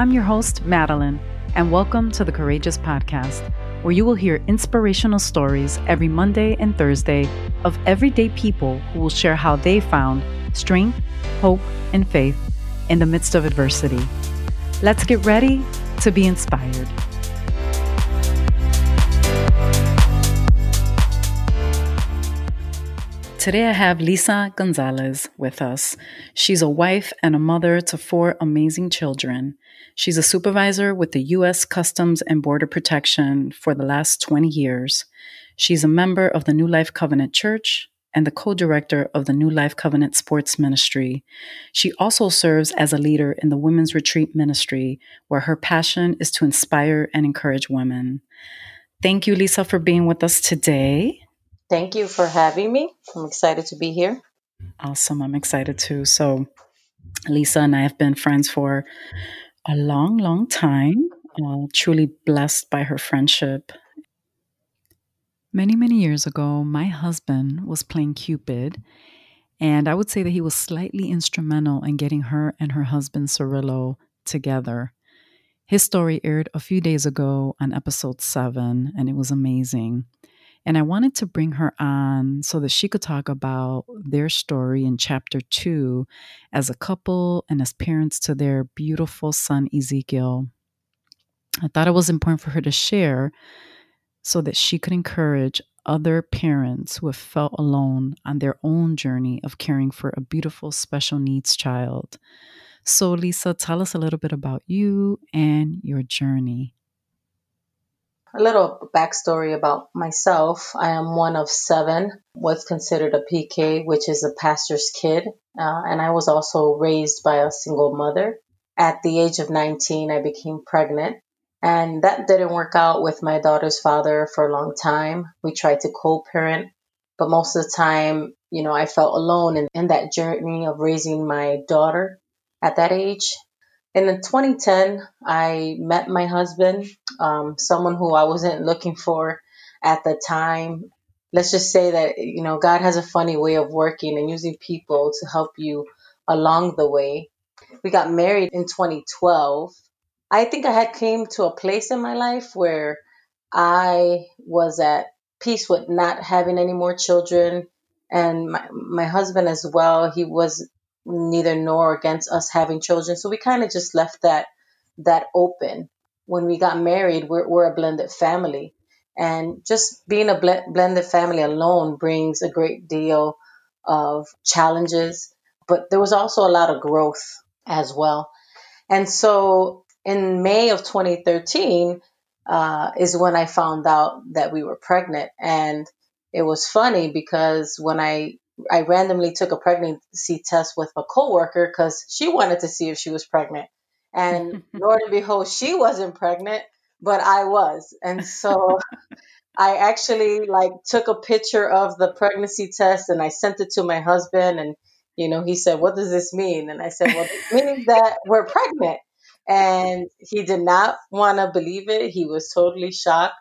I'm your host, Madeline, and welcome to the Courageous Podcast, where you will hear inspirational stories every Monday and Thursday of everyday people who will share how they found strength, hope, and faith in the midst of adversity. Let's get ready to be inspired. Today I have Lisa Gonzalez with us. She's a wife and a mother to four amazing children. She's a supervisor with the U.S. Customs and Border Protection for the last 20 years. She's a member of the New Life Covenant Church and the co director of the New Life Covenant Sports Ministry. She also serves as a leader in the Women's Retreat Ministry, where her passion is to inspire and encourage women. Thank you, Lisa, for being with us today. Thank you for having me. I'm excited to be here. Awesome. I'm excited too. So, Lisa and I have been friends for a long, long time. Uh, truly blessed by her friendship. Many, many years ago, my husband was playing Cupid, and I would say that he was slightly instrumental in getting her and her husband Cirillo together. His story aired a few days ago on episode seven, and it was amazing. And I wanted to bring her on so that she could talk about their story in chapter two as a couple and as parents to their beautiful son, Ezekiel. I thought it was important for her to share so that she could encourage other parents who have felt alone on their own journey of caring for a beautiful special needs child. So, Lisa, tell us a little bit about you and your journey a little backstory about myself. I am one of seven, what's considered a PK, which is a pastor's kid. Uh, and I was also raised by a single mother. At the age of 19, I became pregnant. And that didn't work out with my daughter's father for a long time. We tried to co parent, but most of the time, you know, I felt alone in, in that journey of raising my daughter at that age. And in 2010, I met my husband, um, someone who I wasn't looking for at the time. Let's just say that, you know, God has a funny way of working and using people to help you along the way. We got married in 2012. I think I had came to a place in my life where I was at peace with not having any more children and my, my husband as well. He was neither nor against us having children. So we kind of just left that that open. When we got married, we're, we're a blended family. And just being a bl- blended family alone brings a great deal of challenges, but there was also a lot of growth as well. And so in May of 2013 uh, is when I found out that we were pregnant. And it was funny because when I I randomly took a pregnancy test with a coworker because she wanted to see if she was pregnant. And Lord and behold, she wasn't pregnant, but I was. And so I actually like took a picture of the pregnancy test and I sent it to my husband and you know, he said, What does this mean? And I said, Well, it means that we're pregnant. And he did not want to believe it. He was totally shocked.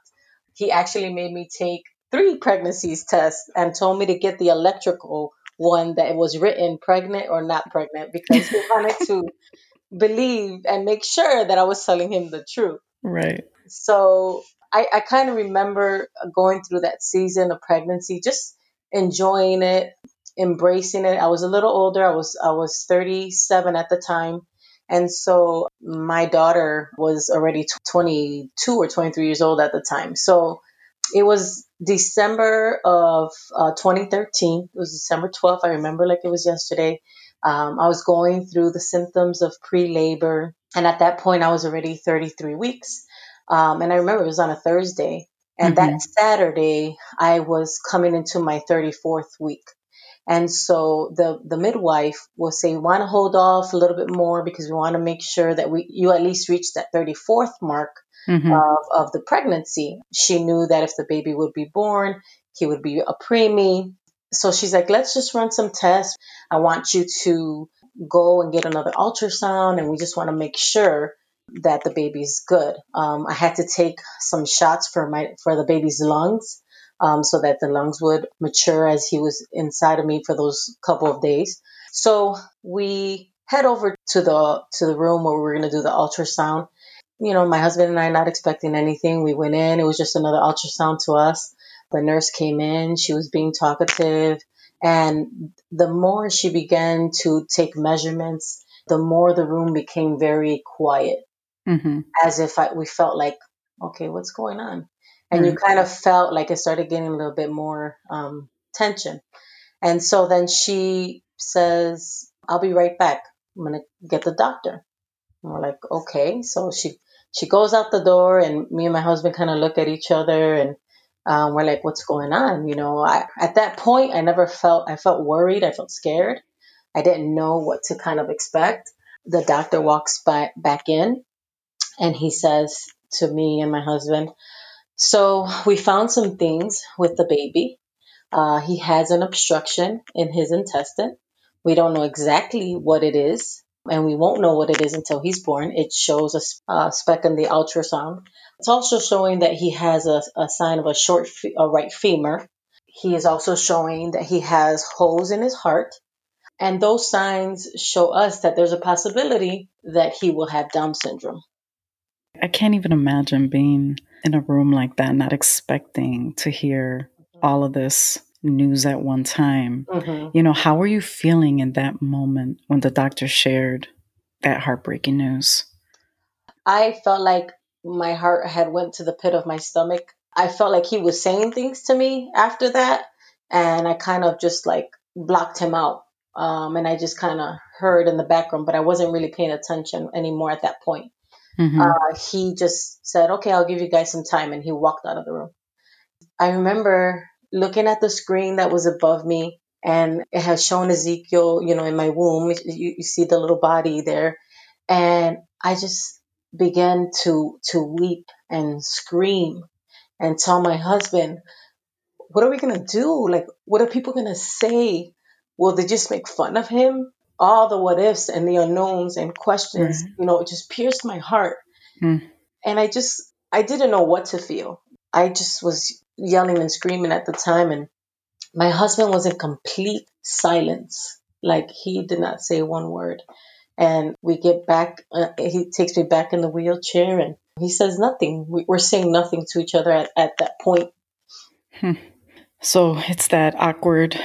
He actually made me take three pregnancies tests and told me to get the electrical one that was written pregnant or not pregnant because he wanted to believe and make sure that I was telling him the truth. Right. So I, I kind of remember going through that season of pregnancy, just enjoying it, embracing it. I was a little older. I was I was 37 at the time. And so my daughter was already 22 or 23 years old at the time. So it was December of uh, 2013. It was December 12th. I remember like it was yesterday. Um, I was going through the symptoms of pre labor. And at that point, I was already 33 weeks. Um, and I remember it was on a Thursday. And mm-hmm. that Saturday, I was coming into my 34th week. And so the, the midwife will say, we want to hold off a little bit more because we want to make sure that we, you at least reach that 34th mark mm-hmm. of, of the pregnancy. She knew that if the baby would be born, he would be a preemie. So she's like, let's just run some tests. I want you to go and get another ultrasound, and we just want to make sure that the baby's good. Um, I had to take some shots for my for the baby's lungs, um, so that the lungs would mature as he was inside of me for those couple of days. So we head over to the to the room where we were going to do the ultrasound. You know, my husband and I not expecting anything. We went in. It was just another ultrasound to us. The nurse came in. She was being talkative. And the more she began to take measurements, the more the room became very quiet, Mm-hmm. as if I, we felt like, okay, what's going on? And you kind of felt like it started getting a little bit more um, tension. And so then she says, I'll be right back. I'm going to get the doctor. And we're like, okay. So she, she goes out the door and me and my husband kind of look at each other and um, we're like, what's going on? You know, I, at that point, I never felt, I felt worried. I felt scared. I didn't know what to kind of expect. The doctor walks by, back in and he says to me and my husband, so we found some things with the baby. Uh, he has an obstruction in his intestine. We don't know exactly what it is, and we won't know what it is until he's born. It shows a, speck in the ultrasound. It's also showing that he has a, a sign of a short right femur. He is also showing that he has holes in his heart. And those signs show us that there's a possibility that he will have Down syndrome. I can't even imagine being in a room like that, not expecting to hear all of this news at one time. hmm You know, how were you feeling in that moment when the doctor shared that heartbreaking news? I felt like my heart had went to the pit of my stomach. I felt like he was saying things to me after that, and I kind of just like blocked him out. Um, and I just kind of heard in the background, but I wasn't really paying attention anymore at that point. hmm Uh, he just said, "Okay, I'll give you guys some time," and he walked out of the room. I remember looking at the screen that was above me, and it has shown Ezekiel, you know, in my womb. You, you see the little body there, and I just began to to weep and scream and tell my husband, "What are we gonna do? Like, what are people gonna say? Will they just make fun of him?" All the what ifs and the unknowns and questions, Right. you know, it just pierced my heart Mm. and I just I didn't know what to feel. I just was yelling and screaming at the time, and my husband was in complete silence. Like he did not say one word. And we get back. Uh, he takes me back in the wheelchair, and he says nothing. We, we're saying nothing to each other at, at that point. So it's that awkward,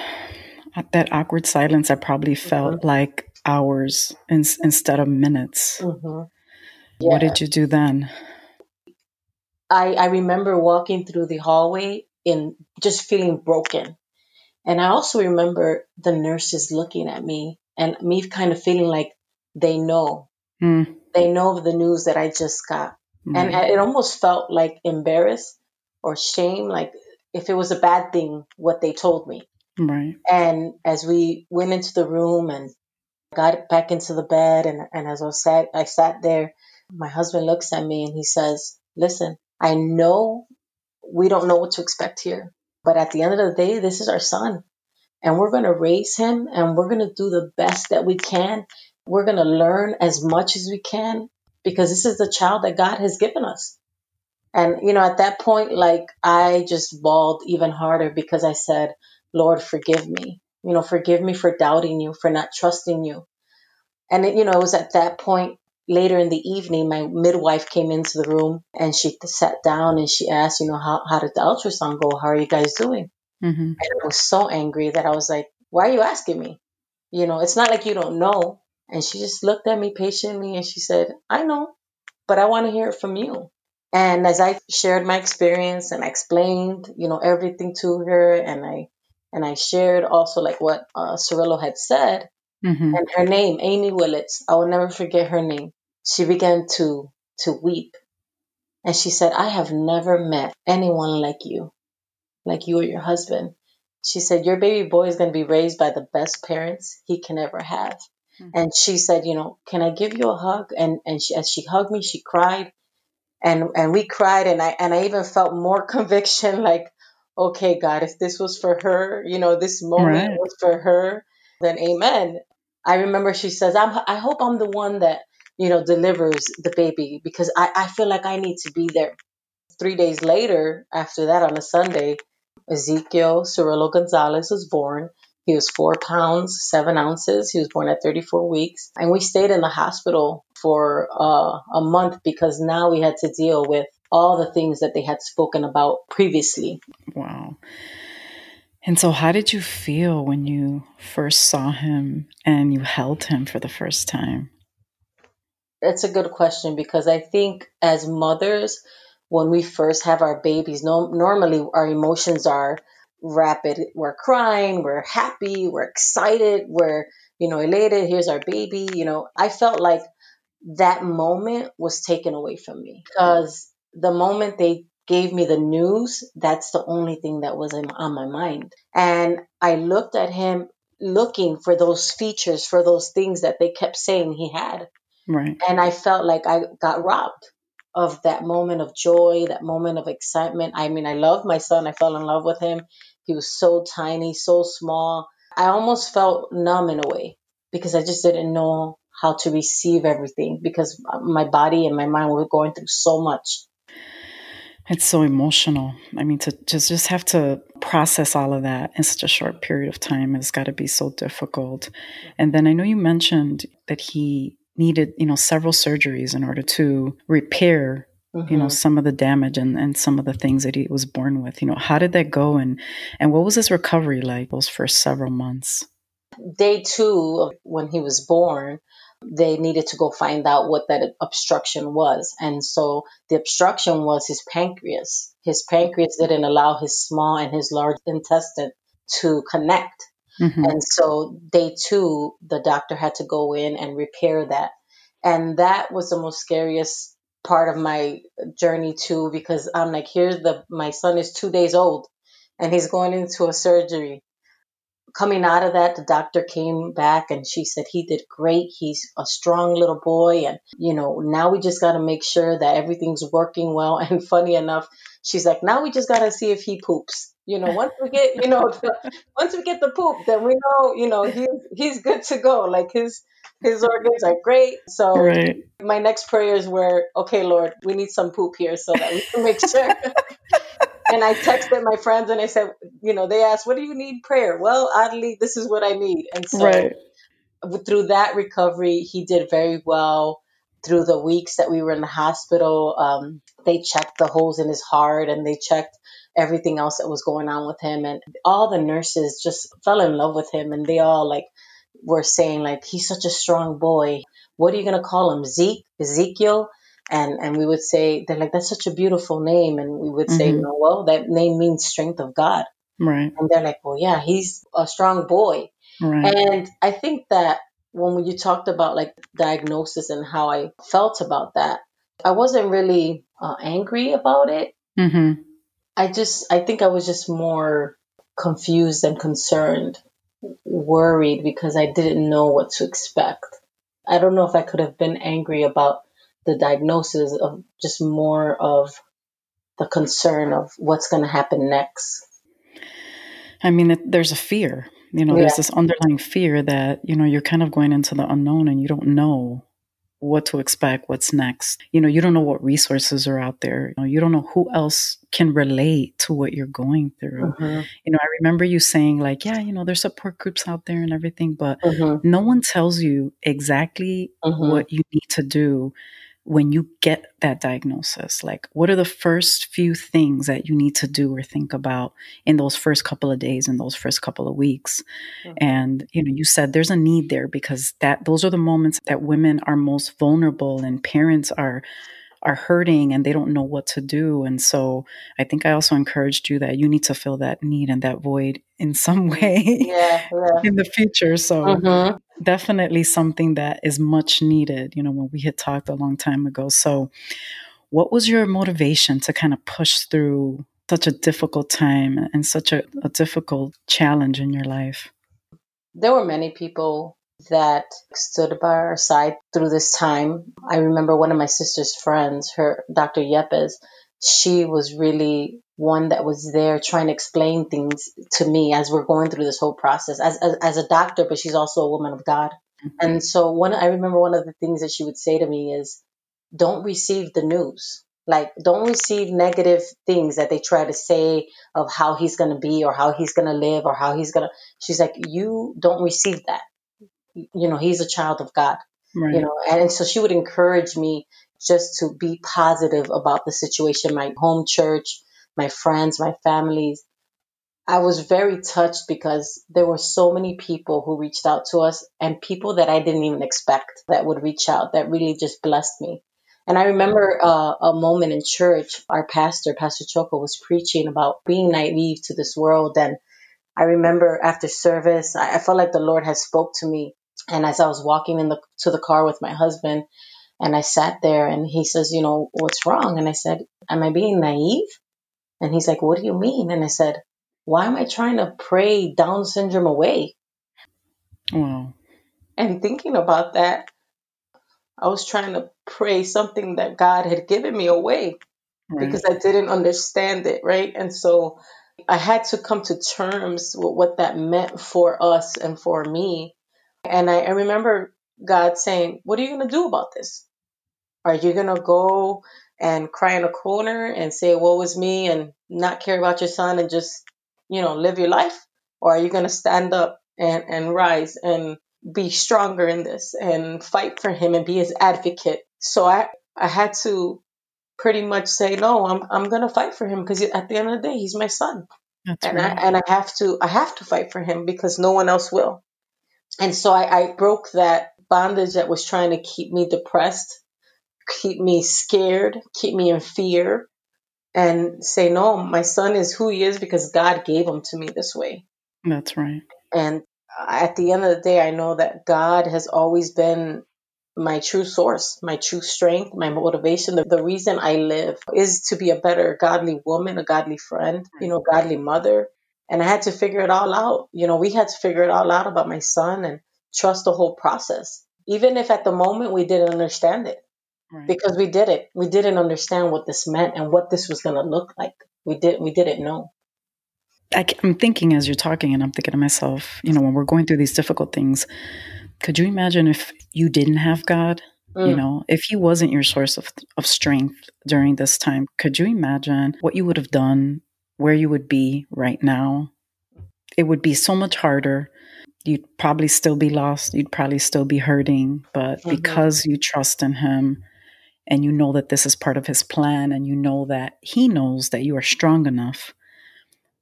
that awkward silence I probably felt like hours in, instead of minutes. hmm What did you do then? I I remember walking through the hallway and just feeling broken, and I also remember the nurses looking at me and me kind of feeling like they know Mm, they know of the news that I just got. And right. it almost felt like embarrassed or shame, like if it was a bad thing, what they told me. Right. And as we went into the room and got back into the bed, and, and as I sat, I sat there, my husband looks at me and he says, Listen, I know we don't know what to expect here, but at the end of the day, this is our son. And we're going to raise him and we're going to do the best that we can. We're going to learn as much as we can because this is the child that God has given us. And, you know, at that point, like I just bawled even harder because I said, Lord, forgive me. You know, forgive me for doubting you, for not trusting you. And, it, you know, it was at that point later in the evening, my midwife came into the room and she sat down and she asked, you know, how, how did the ultrasound go? How are you guys doing? hmm And I was so angry that I was like, why are you asking me? You know, it's not like you don't know. And she just looked at me patiently and she said, I know, but I want to hear it from you. And as I shared my experience and I explained, you know, everything to her and I and I shared also like what uh, Cirillo had said hmm and her name, Amy Willits, I will never forget her name. She began to to weep and she said, I have never met anyone like you, like you or your husband. She said, Your baby boy is going to be raised by the best parents he can ever have. Mhm. And she said, You know, can I give you a hug? And, and she, as she hugged me, she cried. And, and we cried. And I, and I even felt more conviction like, okay, God, if this was for her, you know, this moment Right. was for her, then amen. I remember she says, I'm, I hope I'm the one that, you know, delivers the baby because I, I feel like I need to be there. Three days later, after that on a Sunday, Ezekiel Cirillo Gonzalez was born. He was four pounds, seven ounces. He was born at 34 weeks. And we stayed in the hospital for uh, a month because now we had to deal with all the things that they had spoken about previously. Wow. And so, how did you feel when you first saw him and you held him for the first time? It's a good question because I think as mothers, when we first have our babies, no, normally our emotions are rapid. We're crying, we're happy, we're excited, we're, you know, elated. Here's our baby. You know, I felt like that moment was taken away from me because the moment they gave me the news, that's the only thing that was in, on my mind. And I looked at him looking for those features, for those things that they kept saying he had. Right. And I felt like I got robbed of that moment of joy, that moment of excitement. I mean, I love my son. I fell in love with him. He was so tiny, so small. I almost felt numb in a way because I just didn't know how to receive everything because my body and my mind were going through so much. It's so emotional. I mean, to just just have to process all of that in such a short period of time has got to be so difficult. And then I know you mentioned that he needed, you know, several surgeries in order to repair, mm-hmm. you know, mm-hmm. some of the damage and, and some of the things that he was born with. You know, how did that go and and what was his recovery like those first several months? Day two when he was born, they needed to go find out what that obstruction was. And so the obstruction was his pancreas. His pancreas didn't allow his small and his large intestine to connect. Mm-hmm. And so day two, the doctor had to go in and repair that. And that was the most scariest part of my journey too, because I'm like, here's the, my son is two days old and he's going into a surgery coming out of that, the doctor came back and she said he did great. He's a strong little boy. And, you know, now we just got to make sure that everything's working well. And funny enough, she's like, now we just got to see if he poops. You know, once we get, you know, the, once we get the poop, then we know, you know, he's, he's good to go. Like his, his organs are great. So right. my next prayers were, okay, Lord, we need some poop here so that we can make sure and I texted my friends and I said, you know, they asked, what do you need prayer? Well, oddly, this is what I need. And so right. through that recovery, he did very well. Through the weeks that we were in the hospital, um, they checked the holes in his heart and they checked everything else that was going on with him. And all the nurses just fell in love with him and they all like were saying like, he's such a strong boy. What are you going to call him? Zeke? Ezekiel? And and we would say they're like that's such a beautiful name and we would say mm-hmm. well that name means strength of god right and they're like well yeah he's a strong boy right. and i think that when you talked about like diagnosis and how i felt about that i wasn't really uh, angry about it mm-hmm. i just i think i was just more confused and concerned worried because i didn't know what to expect i don't know if i could have been angry about the diagnosis of just more of the concern of what's going to happen next. I mean, it, there's a fear. You know, yeah. there's this underlying fear that, you know, you're kind of going into the unknown and you don't know what to expect, what's next. You know, you don't know what resources are out there. You know, you don't know who else can relate to what you're going through. Mm-hmm. You know, I remember you saying like, yeah, you know, there's support groups out there and everything, but mm-hmm. no one tells you exactly mm-hmm. what you need to do when you get that diagnosis? Like what are the first few things that you need to do or think about in those first couple of days in those first couple of weeks? Mm-hmm. and you know you said there's a need there because that those are the moments that women are most vulnerable and parents are are hurting and they don't know what to do. And so i think i also encouraged you that you need to fill that need and that void in some way yeah, yeah. in the future. So mm-hmm definitely something that is much needed, you know, when we had talked a long time ago. So, what was your motivation to kind of push through such a difficult time and such a, a difficult challenge in your life? There were many people that stood by our side through this time. I remember one of my sister's friends, her Dr. Yepes, she was really one that was there trying to explain things to me as we're going through this whole process as, as, as a doctor, but she's also a woman of God. Mm-hmm. And so one, I remember one of the things that she would say to me is, don't receive the news. Like, don't receive negative things that they try to say of how he's going to be or how he's going to live or how he's going to. She's like, you don't receive that. You know, he's a child of God. Right. You know, and so she would encourage me just to be positive about the situation, my home church, my friends, my families. I was very touched because there were so many people who reached out to us and people that I didn't even expect that would reach out that really just blessed me. And I remember uh, a moment in church, our pastor, Pastor Choco, was preaching about being naive to this world. And I remember after service, I, I felt like the Lord had spoke to me. And as I was walking in the to the car with my husband, and I sat there, and he says, "You know what's wrong?" And I said, "Am I being naive?" And he's like, "What do you mean?" And I said, "Why am I trying to pray Down syndrome away?" Wow. And thinking about that, I was trying to pray something that God had given me away Right. because I didn't understand it, right? And so I had to come to terms with what that meant for us and for me. And I, I remember God saying, What are you going to do about this? Are you going to go and cry in a corner and say, Woe is me, and not care about your son and just, you know, live your life? Or are you going to stand up and, and rise and be stronger in this and fight for him and be his advocate? So I, I had to pretty much say, No, I'm, I'm going to fight for him because at the end of the day, he's my son That's and right. I and I have to I have to fight for him because no one else will. And so I, I broke that bondage that was trying to keep me depressed, keep me scared, keep me in fear, and say, no, my son is who he is because God gave him to me this way. That's right. And at the end of the day, I know that God has always been my true source, my true strength, my motivation. The, the reason I live is to be a better godly woman, a godly friend, you know, godly mother. And I had to figure it all out. You know, we had to figure it all out about my son and trust the whole process. Even if at the moment we didn't understand it, Right. because we did it. We didn't understand what this meant and what this was going to look like. We did we didn't know. I, am thinking as you're talking, and I'm thinking to myself, you know, when we're going through these difficult things, could you imagine if you didn't have God? You Mm, know, if He wasn't your source of, of strength during this time, could you imagine what you would have done, where you would be right now? It would be so much harder. You'd probably still be lost. You'd probably still be hurting. But mhm, because you trust in Him and you know that this is part of His plan, and you know that He knows that you are strong enough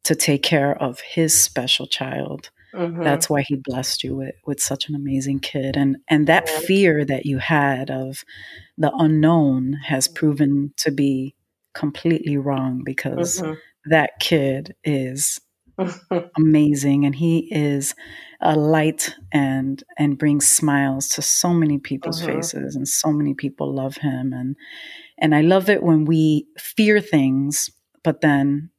to take care of His special child, mhm. that's why he blessed you with, with such an amazing kid and and that Yeah. fear that you had of the unknown has proven to be completely wrong because Mhm, that kid is amazing and he is a light and and brings smiles to so many people's mhm, faces and so many people love him and and I love it when we fear things but then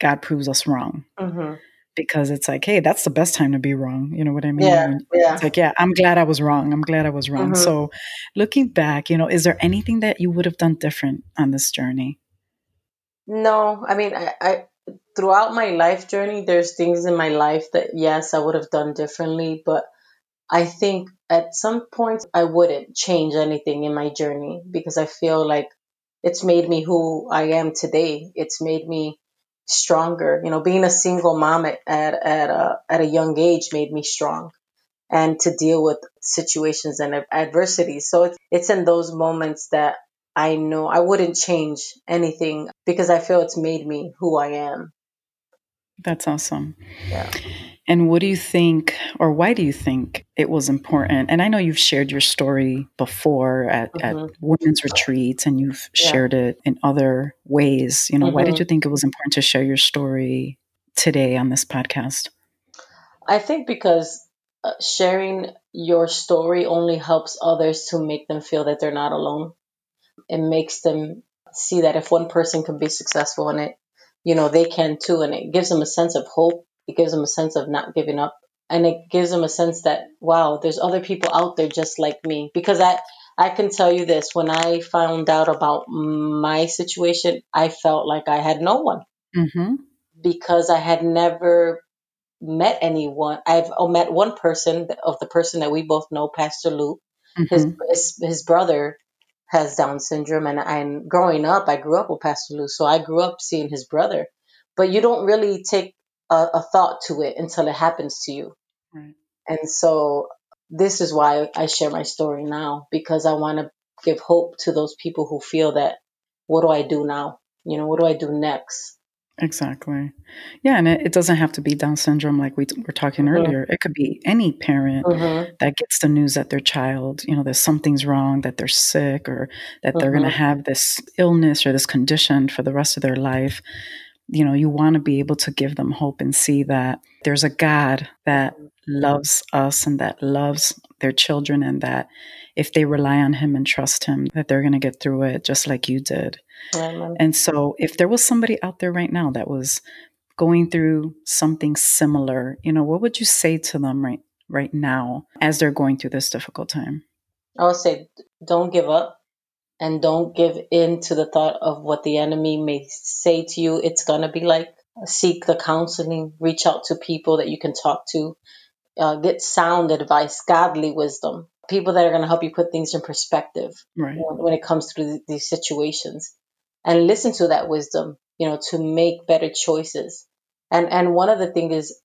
God proves us wrong mhm. because it's like, hey, that's the best time to be wrong. You know what I mean? Yeah, yeah. it's like, yeah, I'm glad I was wrong. I'm glad I was wrong. Mhm. So, looking back, you know, is there anything that you would have done different on this journey? No, I mean, I, I throughout my life journey, there's things in my life that yes, I would have done differently, but I think at some point I wouldn't change anything in my journey because I feel like it's made me who I am today. It's made me stronger. You know, being a single mom at at at a, at a young age made me strong and to deal with situations and adversities. So it's it's in those moments that I know I wouldn't change anything because I feel it's made me who I am. That's awesome. Yeah. And what do you think, or why do you think it was important? And I know you've shared your story before at, at Mhm. women's retreats and you've Yeah. shared it in other ways. You know, why did Mhm. you think it was important to share your story today on this podcast? I think because uh, sharing your story only helps others to make them feel that they're not alone. It makes them see that if one person can be successful in it, you know, they can too. And it gives them a sense of hope. It gives them a sense of not giving up. And it gives them a sense that, wow, there's other people out there just like me. Because I, I can tell you this when I found out about my situation, I felt like I had no one Mm-hmm. because I had never met anyone. I've oh, met one person of the person that we both know, Pastor Luke. Mm-hmm. his his brother has Down syndrome, and I and growing up, I grew up with Pastor Lou, so I grew up seeing his brother. But you don't really take a, a thought to it until it happens to you. Right. And so this is why I share my story now because I want to give hope to those people who feel that what do I do now? You know, what do I do next? Exactly. Yeah, and it, it doesn't have to be Down syndrome like we t- were talking Mhm. earlier. It could be any parent Mhm. that gets the news that their child, you know, that something's wrong, that they're sick, or that they're going to Mhm. have this illness or this condition for the rest of their life. You know, you want to be able to give them hope and see that there's a God that loves us and that loves their children, and that if they rely on Him and trust Him, that they're going to get through it just like you did. And so, if there was somebody out there right now that was going through something similar, you know, what would you say to them right right now as they're going through this difficult time? I would say don't give up and don't give in to the thought of what the enemy may say to you. It's going to be like seek the counseling, reach out to people that you can talk to, uh, get sound advice, godly wisdom, people that are going to help you put things in perspective Right. when, when it comes to th- these situations and listen to that wisdom, you know, to make better choices. And, and one of the things is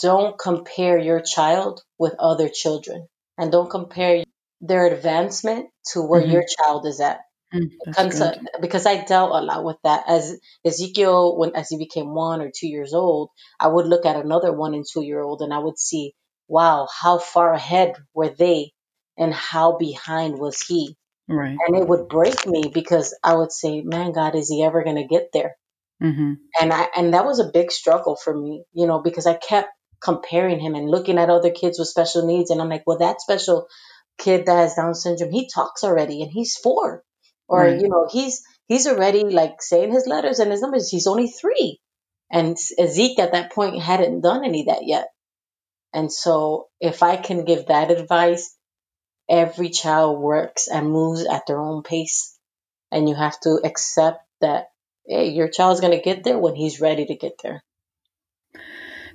don't compare your child with other children and don't compare their advancement to where Mhm. your child is at. Mm, that's because I dealt a lot with that as Ezekiel when as he became one or two years old, I would look at another one and two year old and I would see, wow, how far ahead were they and how behind was he? Right. And it would break me because I would say, Man, God, is he ever gonna get there? Mm-hmm. and I and that was a big struggle for me, you know, because I kept comparing him and looking at other kids with special needs, and I'm like, well, that special kid that has Down syndrome, he talks already, and he's four, or Right. you know, he's he's already like saying his letters and his numbers. He's only three, and Zeke at that point hadn't done any of that yet, and so if I can give that advice, every child works and moves at their own pace, and you have to accept that. Hey, your child's gonna get there when he's ready to get there.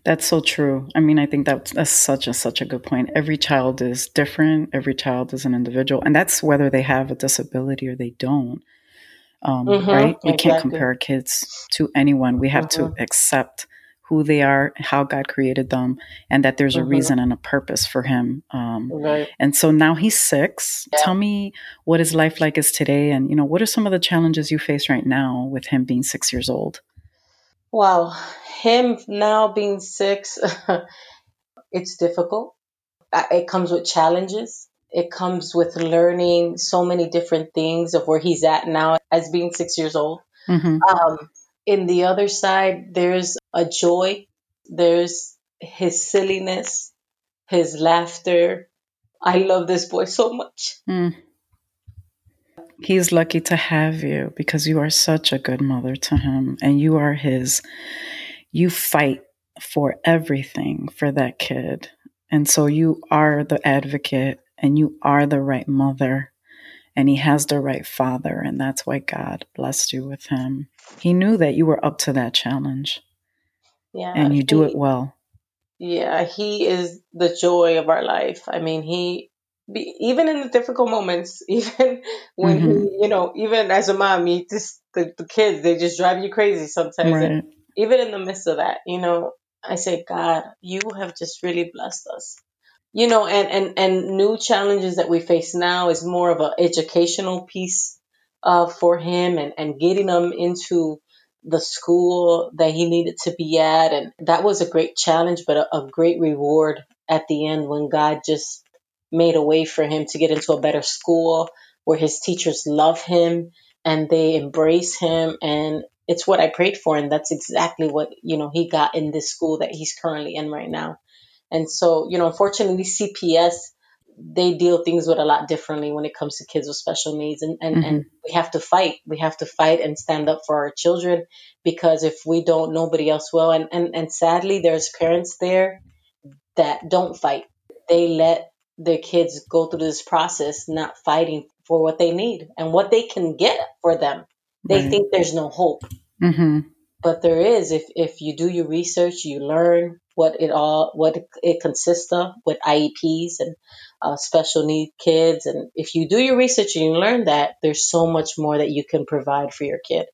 That's so true. I mean, I think that's, that's such a such a good point. Every child is different. Every child is an individual, and that's whether they have a disability or they don't. Um, Mhm, right? We can't compare kids to anyone. We have to accept who they are, how God created them, and that there's a Mhm. reason and a purpose for him. Um, Right. and so now he's six. Yeah. Tell me what his life like is today, and you know what are some of the challenges you face right now with him being six years old? Wow. Him now being six, it's difficult. It comes with challenges. It comes with learning so many different things of where he's at now as being six years old. hmm Um, in the other side, there's a joy. There's his silliness, his laughter. I love this boy so much. Mm. He's lucky to have you because you are such a good mother to him and you are his. You fight for everything for that kid. And so you are the advocate and you are the right mother and he has the right father. And that's why God blessed you with him. He knew that you were up to that challenge Yeah. and you do he- it well. Yeah, he is the joy of our life. I mean, he be, even in the difficult moments, even when Mhm. he, you know, even as a mom, you just the, the kids they just drive you crazy sometimes. And Right. even in the midst of that, you know, I say, God, you have just really blessed us. You know, and and and new challenges that we face now is more of an educational piece uh, for him, and and getting him into the school that he needed to be at, and that was a great challenge, but a, a great reward at the end when God just made a way for him to get into a better school where his teachers love him and they embrace him and it's what I prayed for and that's exactly what you know he got in this school that he's currently in right now. And so, you know, unfortunately CPS they deal things with a lot differently when it comes to kids with special needs and, and, and we have to fight. We have to fight and stand up for our children because if we don't nobody else will and, and, and sadly there's parents there that don't fight. They let their kids go through this process not fighting for what they need and what they can get for them. They Right. think there's no hope hmm but there is if if you do your research you learn what it all what it consists of with IEPs and uh, special need kids. And if you do your research and you learn that, there's so much more that you can provide for your kid.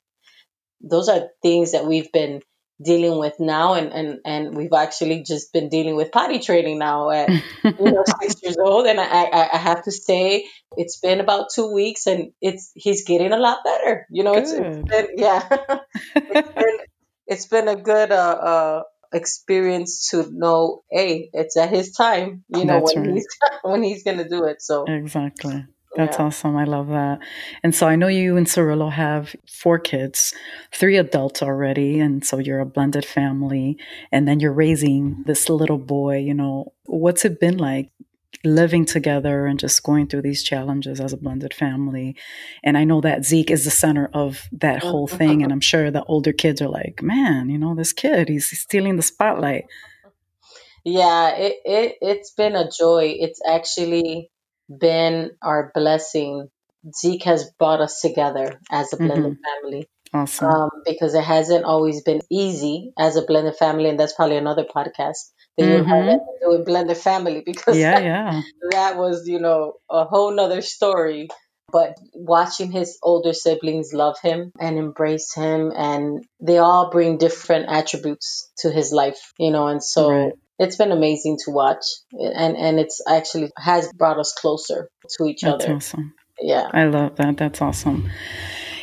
Those are things that we've been dealing with now and, and, and we've actually just been dealing with potty training now at you know six years old. And I, I, I have to say it's been about two weeks and it's he's getting a lot better. You know it's, it's been yeah. It's been it's been a good uh, uh experience to know hey it's at his time you know That's when right. he's when he's gonna do it. So exactly that's yeah. awesome. I love that. And so I know you and Cirillo have four kids, three adults already. And so you're a blended family. And then you're raising mm-hmm. this little boy. You know, what's it been like living together and just going through these challenges as a blended family? And I know that Zeke is the center of that oh, whole thing. And I'm sure the older kids are like, man, you know, this kid, he's stealing the spotlight. Yeah, it, it, it's been a joy. It's actually been our blessing. Zeke has brought us together as a blended mm-hmm. family. Awesome. Um, because it hasn't always been easy as a blended family, and that's probably another podcast that mm-hmm. you have to do a blended family because yeah, that, yeah. that was, you know, a whole nother story. But watching his older siblings love him and embrace him, and they all bring different attributes to his life, you know, and so right it's been amazing to watch and and it's actually has brought us closer to each That's other. awesome. Yeah. I love that. That's awesome.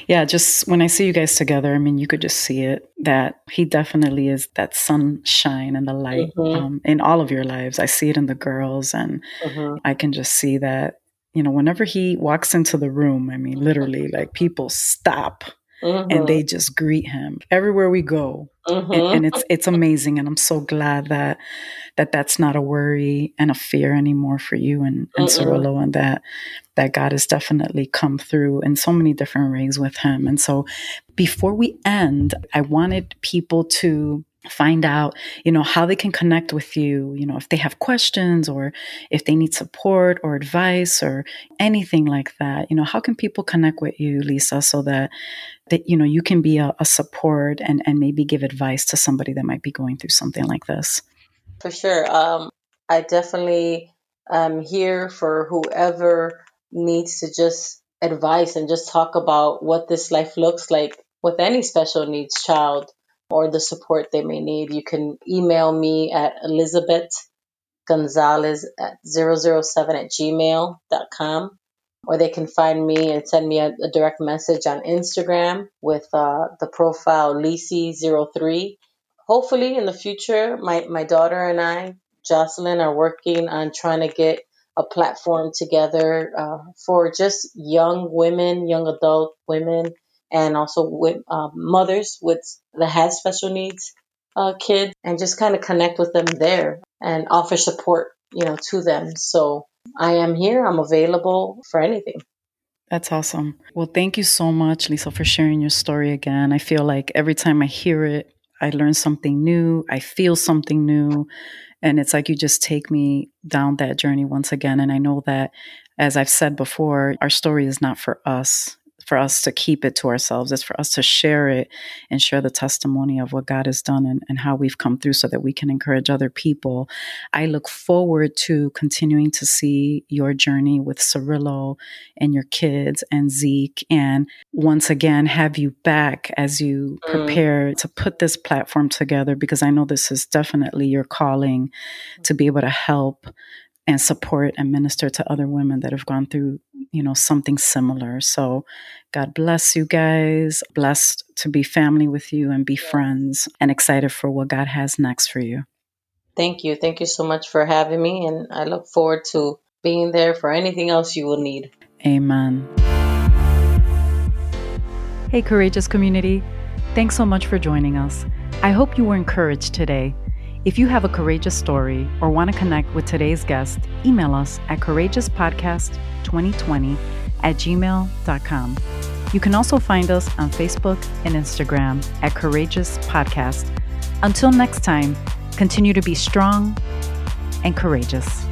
Yeah just when i see you guys together i mean you could just see it that he definitely is that sunshine and the light mm-hmm. um, in all of your lives. I see it in the girls and mm-hmm. i can just see that you know whenever he walks into the room i mean literally like people stop mm-hmm. and they just greet him everywhere we go mm-hmm. and, and, it's it's amazing and i'm so glad that that that's not a worry and a fear anymore for you and, and Cirillo and that that God has definitely come through in so many different ways with him and so before we end I wanted people to find out you know how they can connect with you you know if they have questions or if they need support or advice or anything like that. You know how can people connect with you lisa so that that you know you can be a, a support and and maybe give advice to somebody that might be going through something like this? For sure. Um i definitely am here for whoever needs to just advice and just talk about what this life looks like with any special needs child or the support they may need, you can email me at Elizabeth Gonzalez at 007 at gmail.com or they can find me and send me a, a direct message on Instagram with uh, the profile Lisi03. Hopefully, in the future, my, my daughter and I, Jocelyn, are working on trying to get a platform together uh, for just young women, young adult women and also with uh, mothers with that has special needs uh, kids and just kind of connect with them there and offer support you know to them. So i am here. I'm available for anything. That's awesome. Well thank you so much lisa for sharing your story again. I feel like every time i hear it i learn something new. I feel something new. And it's like you just take me down that journey once again. And i know that as i've said before our story is not for us for us to keep it to ourselves. It's for us to share it and share the testimony of what God has done and, and how we've come through so that we can encourage other people. I look forward to continuing to see your journey with Cirillo and your kids and Zeke. And once again, have you back as you mm. prepare mm. to put this platform together because I know this is definitely your calling to be able to help and support and minister to other women that have gone through, you know, something similar. So God bless you guys. Blessed to be family with you and be friends and excited for what God has next for you. Thank you. Thank you so much for having me. And I look forward to being there for anything else you will need. Amen. Hey, courageous community. Thanks so much for joining us. I hope you were encouraged today if you have a courageous story or want to connect with today's guest, email us at courageouspodcast2020 at gmail.com. You can also find us on Facebook and Instagram at Courageous Podcast. Until next time, continue to be strong and courageous.